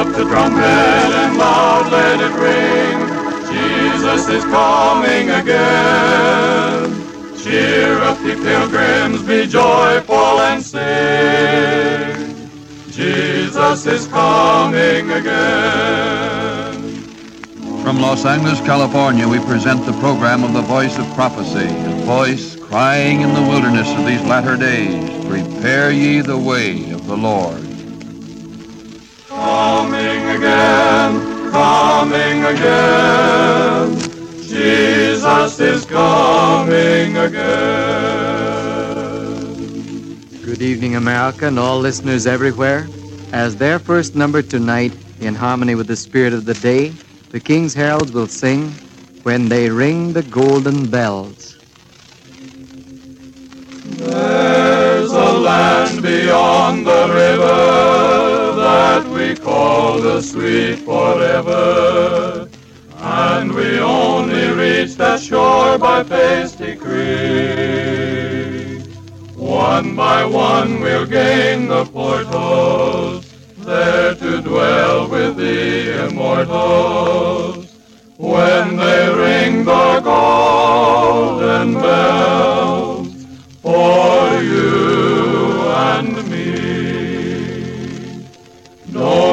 up the trumpet and loud let it ring. Jesus is coming again. Cheer up, ye pilgrims, be joyful and sing. Jesus is coming again. From Los Angeles, California, we present the program of the Voice of Prophecy, a voice crying in the wilderness of these latter days, Prepare ye the way of the Lord. Coming again, coming again. Jesus is coming again. Good evening, America, and all listeners everywhere. As their first number tonight, in harmony with the spirit of the day, the King's Heralds will sing, When They Ring the Golden Bells. There's a land beyond the river we call the sweet forever. And we only reach that shore by Pasty decree. One by one we'll gain the portals, there to dwell with the immortals. When they ring the golden bells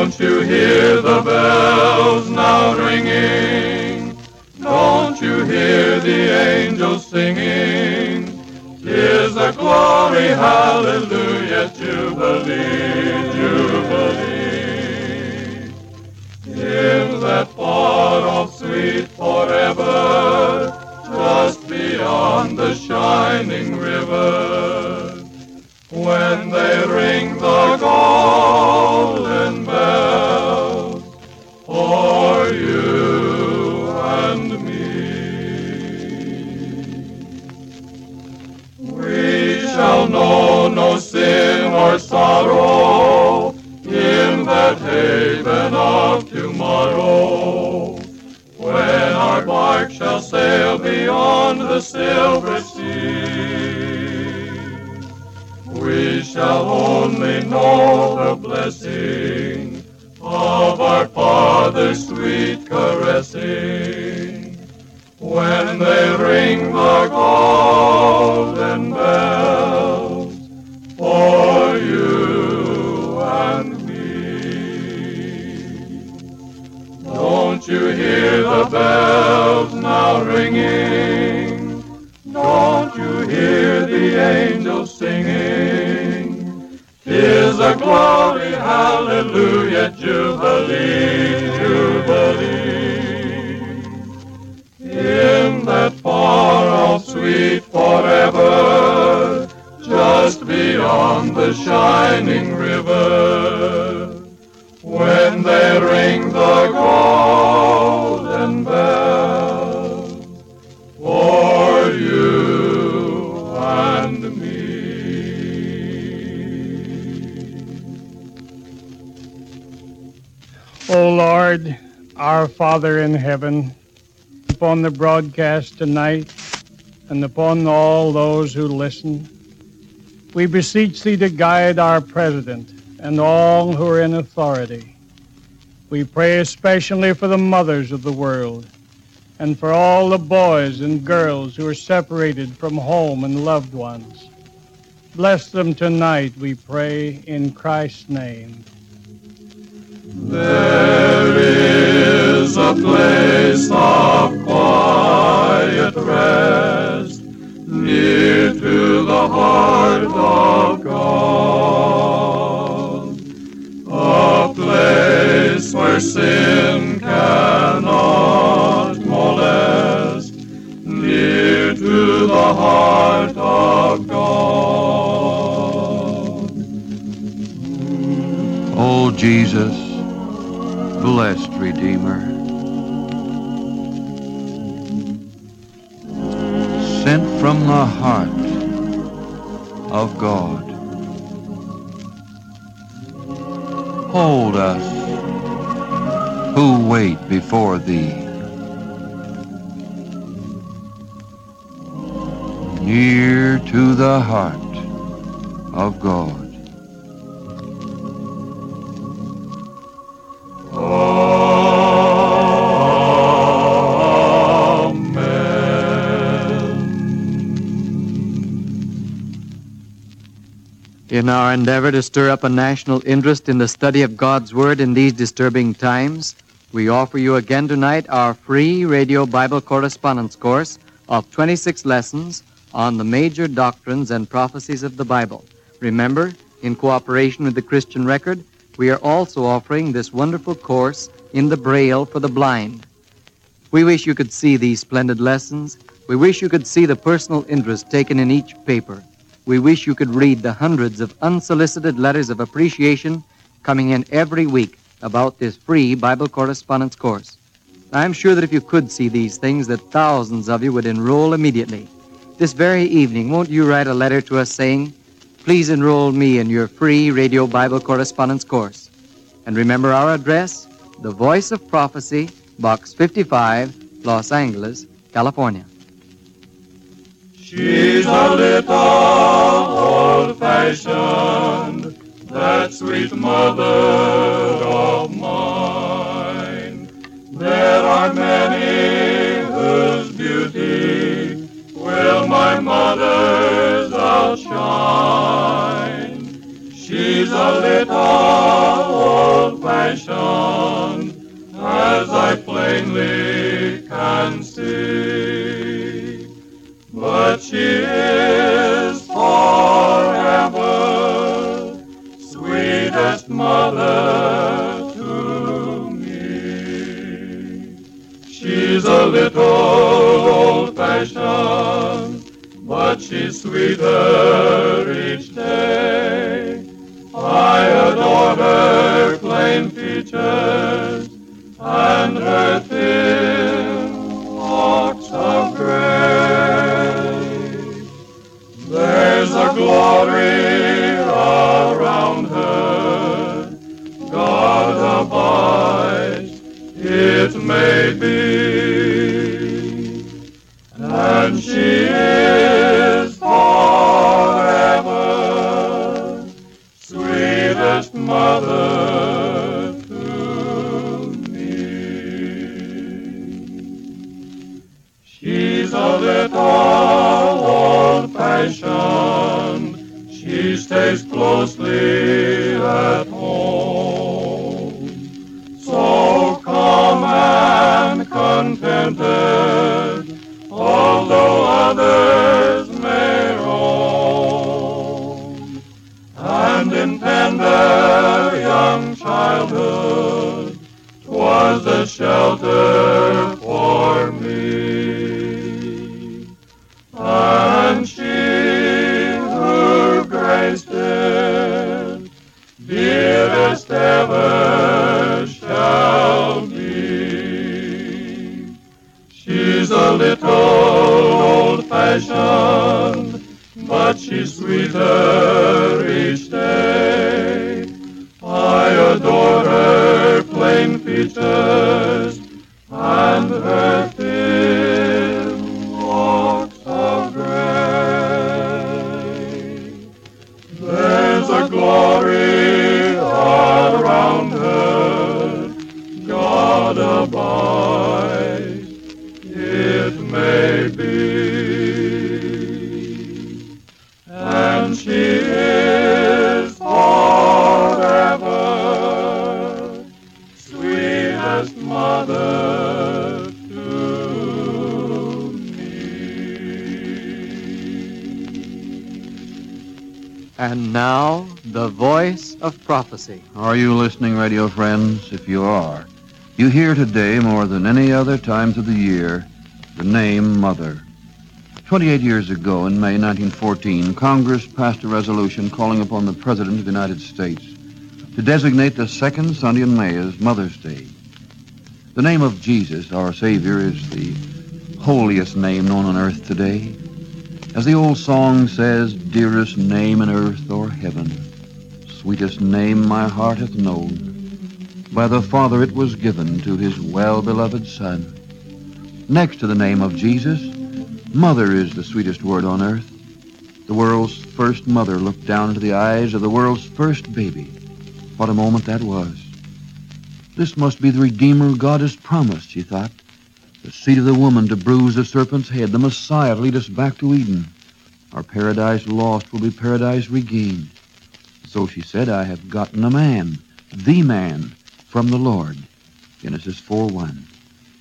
Don't you hear the bells now ringing? Don't you hear the angels singing? Tis a glory, hallelujah, jubilee, jubilee. In that far off sweet Don't you hear the bells now ringing? Don't you hear the angels singing? Tis a glory, hallelujah, jubilee, jubilee. In that far off sweet forever, just beyond the shining river, when they ring the golden bell for you and me. O Lord, our Father in heaven, upon the broadcast tonight and upon all those who listen, we beseech thee to guide our president and all who are in authority. We pray especially for the mothers of the world and for all the boys and girls who are separated from home and loved ones. Bless them tonight, we pray, in Christ's name. There is a place of quiet rest near to the heart of God, where sin cannot molest, near to the heart of God. O Jesus, blessed Redeemer, sent from the heart of God, hold us who wait before thee. Near to the heart of God. In our endeavor to stir up a national interest in the study of God's Word in these disturbing times, we offer you again tonight our free radio Bible correspondence course of 26 lessons on the major doctrines and prophecies of the Bible. Remember, in cooperation with the Christian Record, we are also offering this wonderful course in the Braille for the blind. We wish you could see these splendid lessons. We wish you could see the personal interest taken in each paper. We wish you could read the hundreds of unsolicited letters of appreciation coming in every week about this free Bible correspondence course. I'm sure that if you could see these things, that thousands of you would enroll immediately. This very evening, won't you write a letter to us saying, please enroll me in your free radio Bible correspondence course? And remember our address, The Voice of Prophecy, Box 55, Los Angeles, California. She's a little old-fashioned, that sweet mother of mine. There are many whose beauty will my mother's outshine. She's a little old-fashioned, as I plainly can see. But she is little old-fashioned, but she's sweeter each day. I adore her plain features and her thin locks of gray. There's a glory around her, God abides, it may be, and it, And now, the voice of prophecy. Are you listening, radio friends? If you are, you hear today more than any other times of the year the name Mother. 28 years ago, in May 1914, Congress passed a resolution calling upon the President of the United States to designate the second Sunday in May as Mother's Day. The name of Jesus, our Savior, is the holiest name known on earth today. As the old song says, dearest name in earth or heaven, sweetest name my heart hath known. By the Father it was given to his well-beloved Son. Next to the name of Jesus, mother is the sweetest word on earth. The world's first mother looked down into the eyes of the world's first baby. What a moment that was. This must be the Redeemer God has promised, she thought. The seed of the woman to bruise the serpent's head, the Messiah to lead us back to Eden. Our paradise lost will be paradise regained. So she said, I have gotten a man, the man, from the Lord. Genesis 4.1.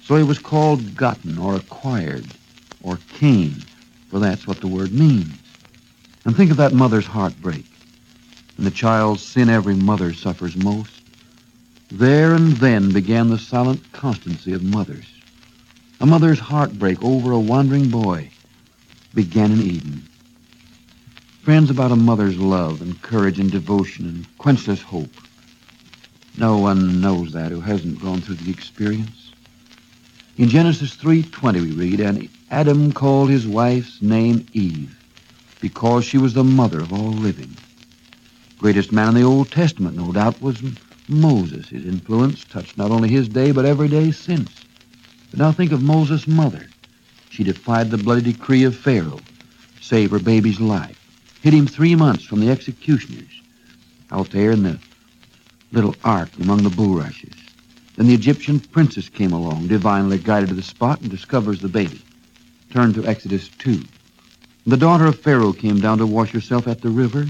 So he was called gotten or acquired or came, for that's what the word means. And think of that mother's heartbreak. And the child's sin every mother suffers most. There and then began the silent constancy of mothers. A mother's heartbreak over a wandering boy began in Eden. Friends, about a mother's love and courage and devotion and quenchless hope. No one knows that who hasn't gone through the experience. In Genesis 3.20 we read, And Adam called his wife's name Eve, because she was the mother of all living. Greatest man in the Old Testament, no doubt, was Moses. His influence touched not only his day, but every day since. But now think of Moses' mother. She defied the bloody decree of Pharaoh, saved her baby's life, hid him three months from the executioners, out there in the little ark among the bulrushes. Then the Egyptian princess came along, divinely guided to the spot, and discovers the baby. Turn to Exodus 2. The daughter of Pharaoh came down to wash herself at the river.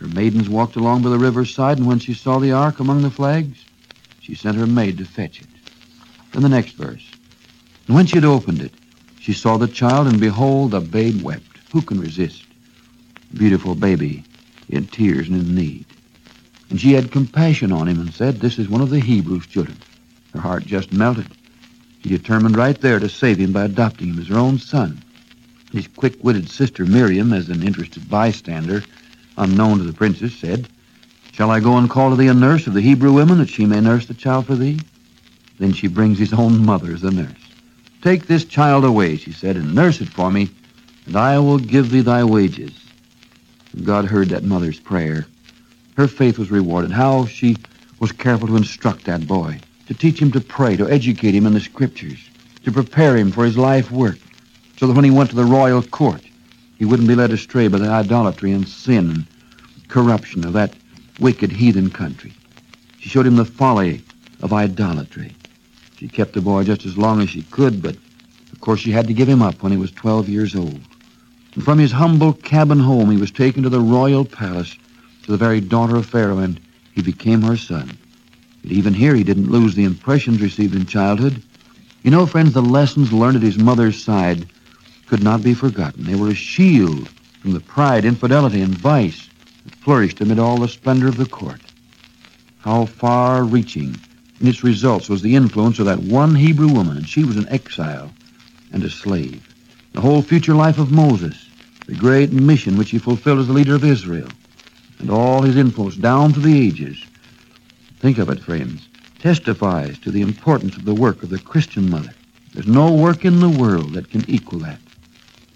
Her maidens walked along by the river's side, and when she saw the ark among the flags, she sent her maid to fetch it. Then the next verse. And when she had opened it, she saw the child, and behold, the babe wept. Who can resist? Beautiful baby in tears and in need. And she had compassion on him and said, This is one of the Hebrews' children. Her heart just melted. She determined right there to save him by adopting him as her own son. His quick-witted sister Miriam, as an interested bystander, unknown to the princess, said, Shall I go and call to thee a nurse of the Hebrew women that she may nurse the child for thee? Then she brings his own mother as a nurse. Take this child away, she said, and nurse it for me, and I will give thee thy wages. God heard that mother's prayer. Her faith was rewarded. How she was careful to instruct that boy, to teach him to pray, to educate him in the scriptures, to prepare him for his life work, so that when he went to the royal court, he wouldn't be led astray by the idolatry and sin and corruption of that wicked heathen country. She showed him the folly of idolatry. She kept the boy just as long as she could, but of course she had to give him up when he was 12 years old. And from his humble cabin home, he was taken to the royal palace to the very daughter of Pharaoh, and he became her son. But even here, he didn't lose the impressions received in childhood. You know, friends, the lessons learned at his mother's side could not be forgotten. They were a shield from the pride, infidelity, and vice that flourished amid all the splendor of the court. How far-reaching in its results was the influence of that one Hebrew woman, and she was an exile and a slave. The whole future life of Moses, the great mission which he fulfilled as the leader of Israel, and all his influence down through the ages. Think of it, friends. Testifies to the importance of the work of the Christian mother. There's no work in the world that can equal that.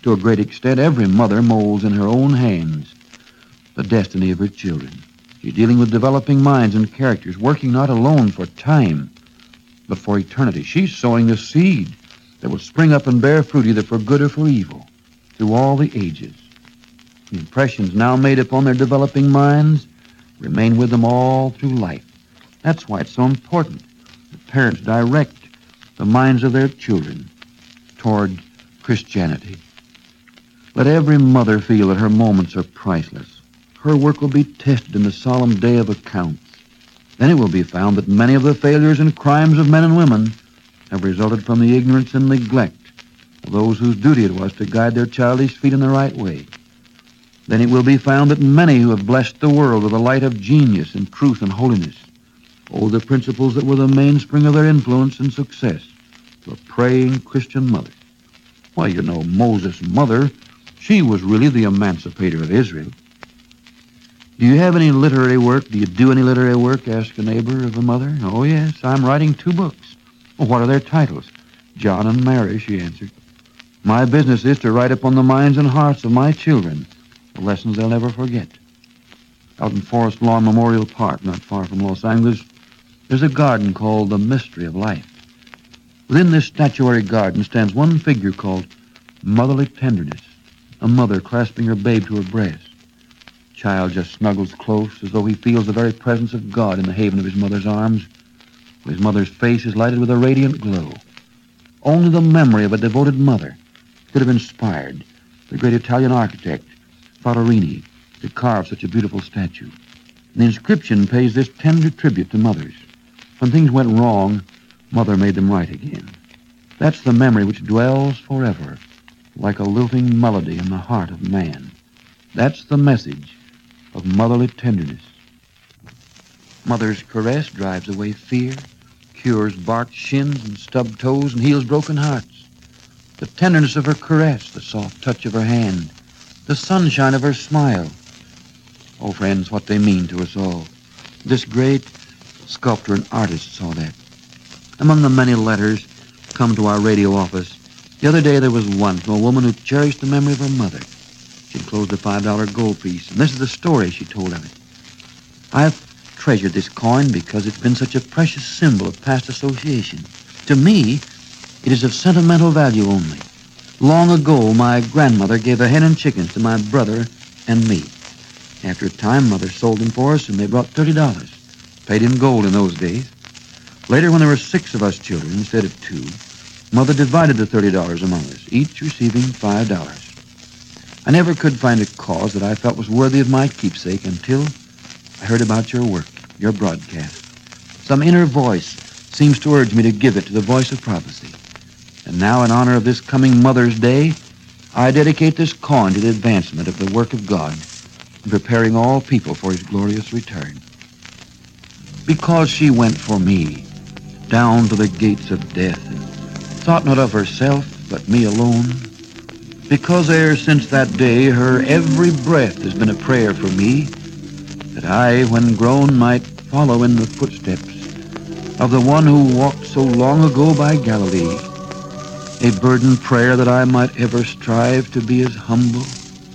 To a great extent, every mother molds in her own hands the destiny of her children. She's dealing with developing minds and characters, working not alone for time, but for eternity. She's sowing the seed that will spring up and bear fruit either for good or for evil through all the ages. The impressions now made upon their developing minds remain with them all through life. That's why it's so important that parents direct the minds of their children toward Christianity. Let every mother feel that her moments are priceless. Her work will be tested in the solemn day of accounts. Then it will be found that many of the failures and crimes of men and women have resulted from the ignorance and neglect of those whose duty it was to guide their childish feet in the right way. Then it will be found that many who have blessed the world with the light of genius and truth and holiness owe the principles that were the mainspring of their influence and success to a praying Christian mother. Why, you know, Moses' mother she was really the emancipator of Israel. Do you have any literary work? Do you do any literary work? asked a neighbor of a mother. Oh, yes, I'm writing two books. Well, what are their titles? John and Mary, she answered. My business is to write upon the minds and hearts of my children the lessons they'll never forget. Out in Forest Lawn Memorial Park, not far from Los Angeles, there's a garden called the Mystery of Life. Within this statuary garden stands one figure called Motherly Tenderness a mother clasping her babe to her breast. Child just snuggles close as though he feels the very presence of God in the haven of his mother's arms. His mother's face is lighted with a radiant glow. Only the memory of a devoted mother could have inspired the great Italian architect, Fallorini, to carve such a beautiful statue. The inscription pays this tender tribute to mothers. When things went wrong, mother made them right again. That's the memory which dwells forever, like a lilting melody in the heart of man. That's the message of motherly tenderness. Mother's caress drives away fear, cures barked shins and stubbed toes and heals broken hearts. The tenderness of her caress, the soft touch of her hand, the sunshine of her smile. Oh, friends, what they mean to us all. This great sculptor and artist saw that. Among the many letters come to our radio office, the other day there was one from a woman who cherished the memory of her mother. She enclosed a $5 gold piece, and this is the story she told of it. I have treasured this coin because it's been such a precious symbol of past association. To me, it is of sentimental value only. Long ago, my grandmother gave a hen and chickens to my brother and me. After a time, mother sold them for us, and they brought $30. Paid in gold in those days. Later, when there were six of us children instead of two, mother divided the $30 among us, each receiving $5. I never could find a cause that I felt was worthy of my keepsake until I heard about your work, your broadcast. Some inner voice seems to urge me to give it to the voice of prophecy. And now, in honor of this coming Mother's Day, I dedicate this coin to the advancement of the work of God in preparing all people for his glorious return. Because she went for me down to the gates of death and thought not of herself but me alone, because ere since that day her every breath has been a prayer for me, that I, when grown, might follow in the footsteps of the one who walked so long ago by Galilee. A burdened prayer that I might ever strive to be as humble,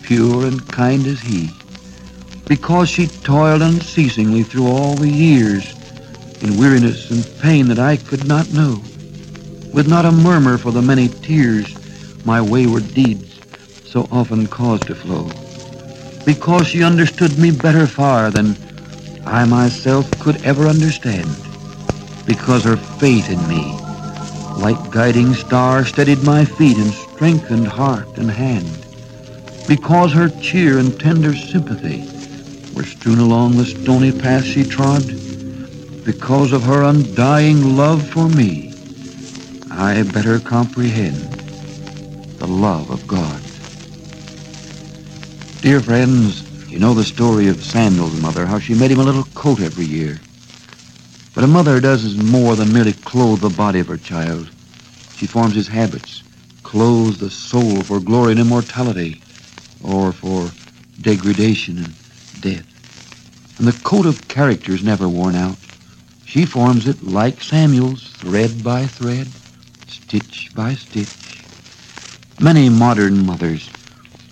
pure, and kind as he. Because she toiled unceasingly through all the years in weariness and pain that I could not know, with not a murmur for the many tears my wayward deeds so often caused to flow. Because she understood me better far than I myself could ever understand, because her faith in me, like guiding star, steadied my feet and strengthened heart and hand, because her cheer and tender sympathy were strewn along the stony path she trod, because of her undying love for me, I better comprehend the love of God. Dear friends, you know the story of Samuel's mother, how she made him a little coat every year. But a mother does more than merely clothe the body of her child. She forms his habits, clothes the soul for glory and immortality, or for degradation and death. And the coat of character is never worn out. She forms it like Samuel's, thread by thread, stitch by stitch. Many modern mothers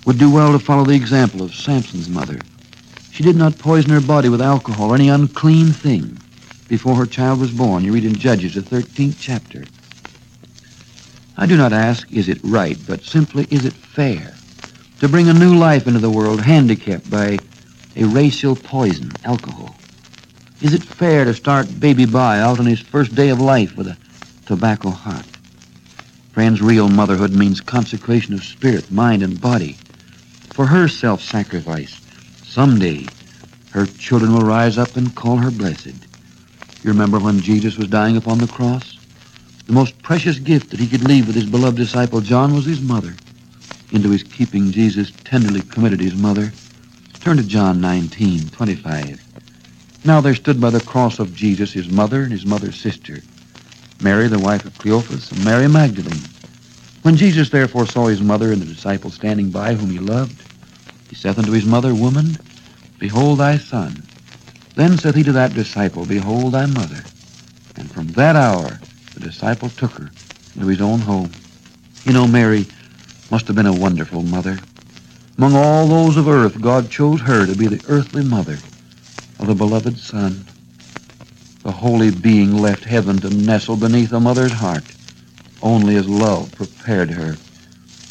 would do well to follow the example of Samson's mother. She did not poison her body with alcohol or any unclean thing before her child was born. You read in Judges, the 13th chapter. I do not ask, is it right, but simply, is it fair to bring a new life into the world handicapped by a racial poison, alcohol? Is it fair to start baby By out on his first day of life with a tobacco heart? Friends, real motherhood means consecration of spirit, mind, and body for her self-sacrifice. Someday, her children will rise up and call her blessed. You remember when Jesus was dying upon the cross? The most precious gift that he could leave with his beloved disciple John was his mother. Into his keeping, Jesus tenderly committed his mother. Turn to John 19, 25. Now there stood by the cross of Jesus his mother and his mother's sister, Mary, the wife of Cleophas, and Mary Magdalene. When Jesus therefore saw his mother and the disciple standing by whom he loved, he saith unto his mother, Woman, behold thy son. Then saith he to that disciple, Behold thy mother. And from that hour the disciple took her into his own home. You know, Mary must have been a wonderful mother. Among all those of earth, God chose her to be the earthly mother of the beloved Son. The holy being left heaven to nestle beneath a mother's heart only as love prepared her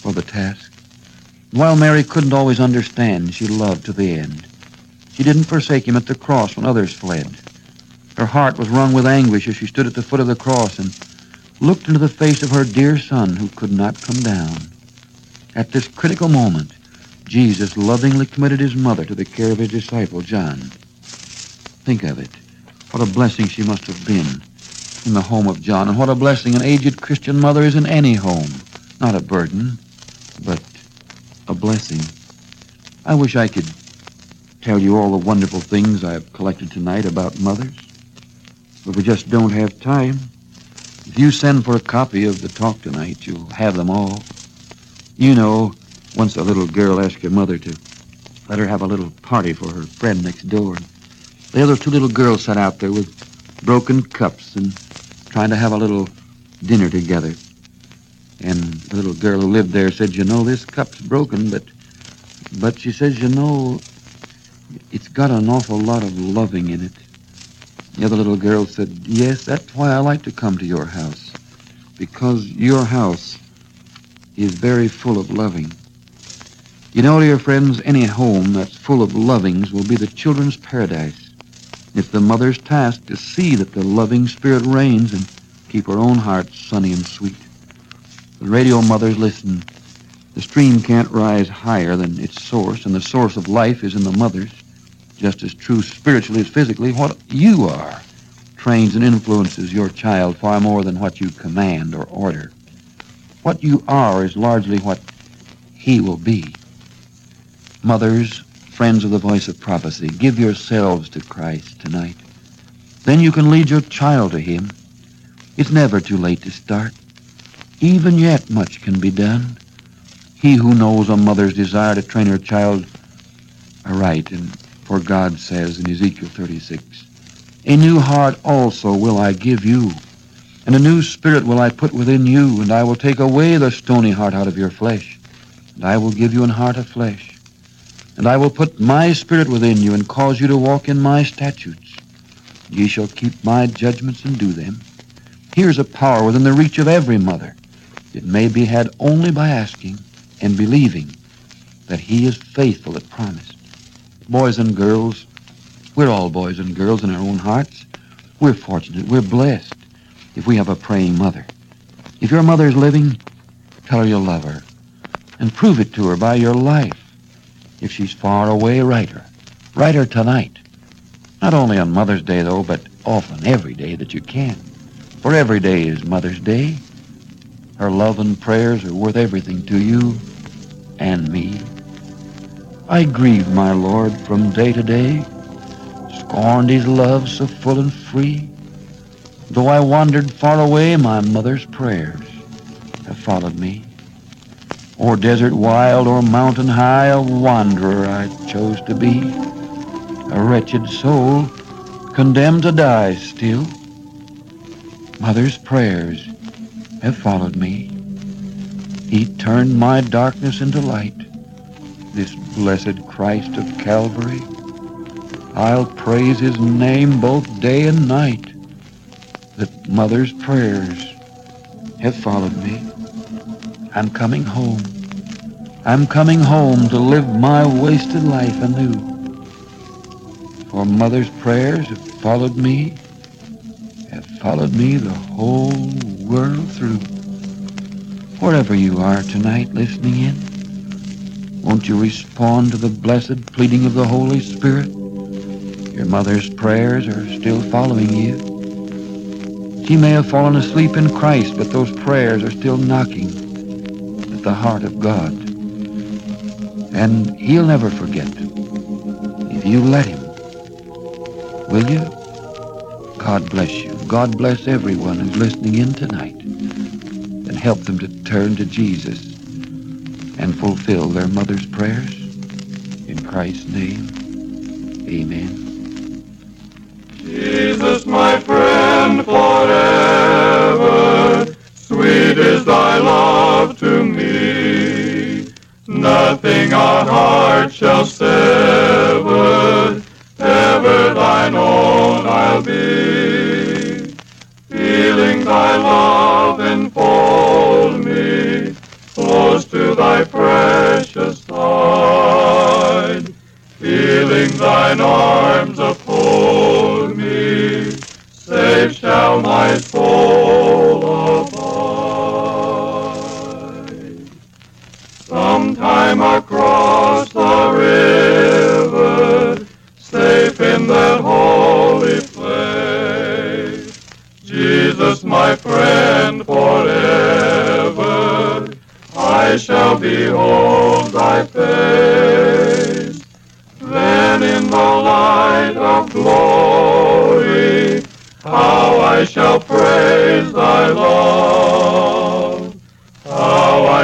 for the task. While Mary couldn't always understand, she loved to the end. She didn't forsake him at the cross when others fled. Her heart was wrung with anguish as she stood at the foot of the cross and looked into the face of her dear son who could not come down. At this critical moment, Jesus lovingly committed his mother to the care of his disciple, John. Think of it. What a blessing she must have been in the home of John, and what a blessing an aged Christian mother is in any home. Not a burden, but a blessing. I wish I could tell you all the wonderful things I have collected tonight about mothers, but we just don't have time. If you send for a copy of the talk tonight, you'll have them all. You know, once a little girl asked her mother to let her have a little party for her friend next door. The other two little girls sat out there with broken cups and trying to have a little dinner together. And the little girl who lived there said, you know, this cup's broken, but, but she says, you know, it's got an awful lot of loving in it. The other little girl said, yes, that's why I like to come to your house, because your house is very full of loving. You know, dear friends, any home that's full of lovings will be the children's paradise. It's the mother's task to see that the loving spirit reigns and keep her own heart sunny and sweet. The radio mothers listen. The stream can't rise higher than its source, and the source of life is in the mothers. Just as true spiritually as physically, what you are trains and influences your child far more than what you command or order. What you are is largely what he will be. Mothers, friends of the voice of prophecy, give yourselves to Christ tonight. Then you can lead your child to him. It's never too late to start. Even yet much can be done. He who knows a mother's desire to train her child aright, and for God says in Ezekiel 36, A new heart also will I give you, and a new spirit will I put within you, and I will take away the stony heart out of your flesh, and I will give you an heart of flesh. And I will put my spirit within you and cause you to walk in my statutes. Ye shall keep my judgments and do them. Here's a power within the reach of every mother. It may be had only by asking and believing that he is faithful that promised. Boys and girls, we're all boys and girls in our own hearts. We're fortunate, we're blessed if we have a praying mother. If your mother is living, tell her you love her and prove it to her by your life. If she's far away, write her. Write her tonight. Not only on Mother's Day, though, but often every day that you can. For every day is Mother's Day. Her love and prayers are worth everything to you and me. I grieve, my Lord, from day to day, scorned his love so full and free. Though I wandered far away, my mother's prayers have followed me. O'er desert wild or mountain high, a wanderer I chose to be, a wretched soul condemned to die still. Mother's prayers have followed me. He turned my darkness into light, this blessed Christ of Calvary. I'll praise his name both day and night, that mother's prayers have followed me. I'm coming home. I'm coming home to live my wasted life anew. For mother's prayers have followed me, have followed me the whole world through. Wherever you are tonight listening in, won't you respond to the blessed pleading of the Holy Spirit? Your mother's prayers are still following you. She may have fallen asleep in Christ, but those prayers are still knocking the heart of God. And he'll never forget if you let him. Will you? God bless you. God bless everyone who's listening in tonight. And help them to turn to Jesus and fulfill their mother's prayers. In Christ's name, amen. Jesus, my friend forever, sweet is thy love. Nothing our heart shall sever, ever thine own I'll be.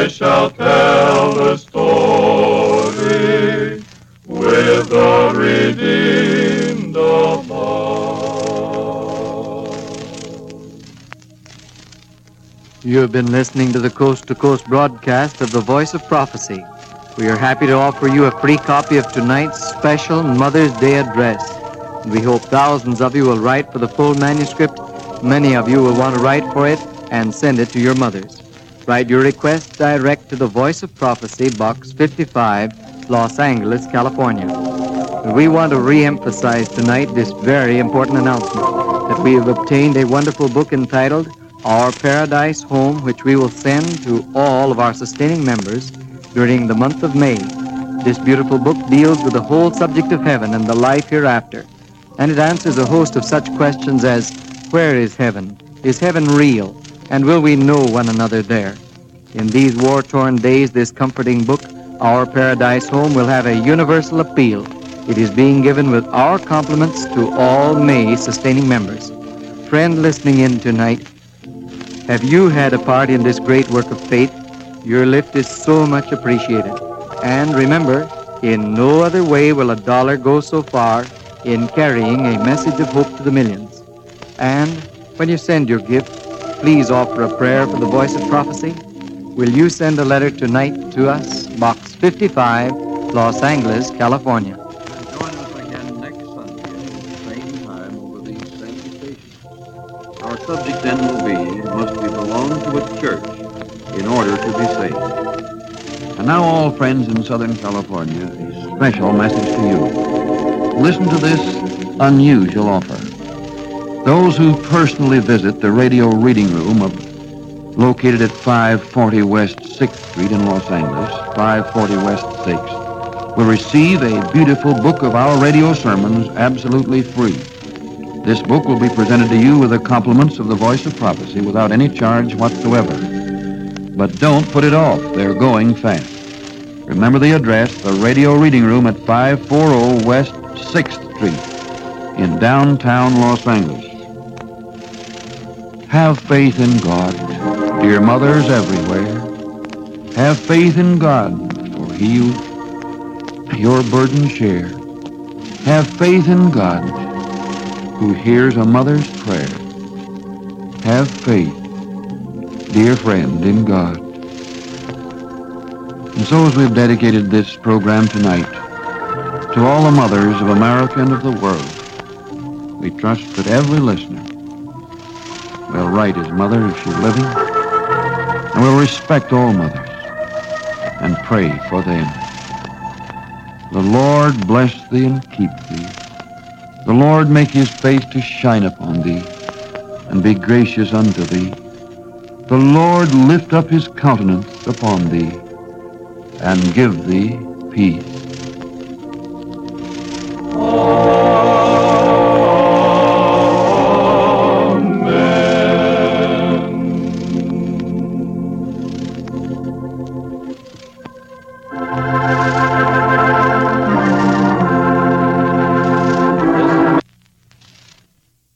I shall tell the story with the redeemed of above. You have been listening to the Coast to Coast broadcast of the Voice of Prophecy. We are happy to offer you a free copy of tonight's special Mother's Day address. We hope thousands of you will write for the full manuscript. Many of you will want to write for it and send it to your mothers. Write your request direct to the Voice of Prophecy, Box 55, Los Angeles, California. We want to re-emphasize tonight this very important announcement that we have obtained a wonderful book entitled Our Paradise Home, which we will send to all of our sustaining members during the month of May. This beautiful book deals with the whole subject of heaven and the life hereafter, and it answers a host of such questions as where is heaven? Is heaven real? And will we know one another there? In these war-torn days, this comforting book, Our Paradise Home, will have a universal appeal. It is being given with our compliments to all May sustaining members. Friend listening in tonight, have you had a part in this great work of faith? Your lift is so much appreciated. And remember, in no other way will a dollar go so far in carrying a message of hope to the millions. And when you send your gift, please offer a prayer for the voice of prophecy. Will you send a letter tonight to us, Box 55, Los Angeles, California? Join us again next Sunday at the same time over these same stations. Our subject then will be, must we belong to a church in order to be saved? And now all friends in Southern California, a special message to you. Listen to this unusual offer. Those who personally visit the radio reading room of located at 540 West 6th Street in Los Angeles, 540 West 6th, will receive a beautiful book of our radio sermons absolutely free. This book will be presented to you with the compliments of the Voice of Prophecy without any charge whatsoever. But don't put it off. They're going fast. Remember the address, the Radio Reading Room at 540 West 6th Street in downtown Los Angeles. Have faith in God, dear mothers everywhere. Have faith in God, for He your burden share. Have faith in God, who hears a mother's prayer. Have faith, dear friend, in God. And so as we've dedicated this program tonight to all the mothers of America and of the world, we trust that every listener will write his mother if she's living, and we'll respect all mothers and pray for them. The Lord bless thee and keep thee. The Lord make his face to shine upon thee and be gracious unto thee. The Lord lift up his countenance upon thee and give thee peace.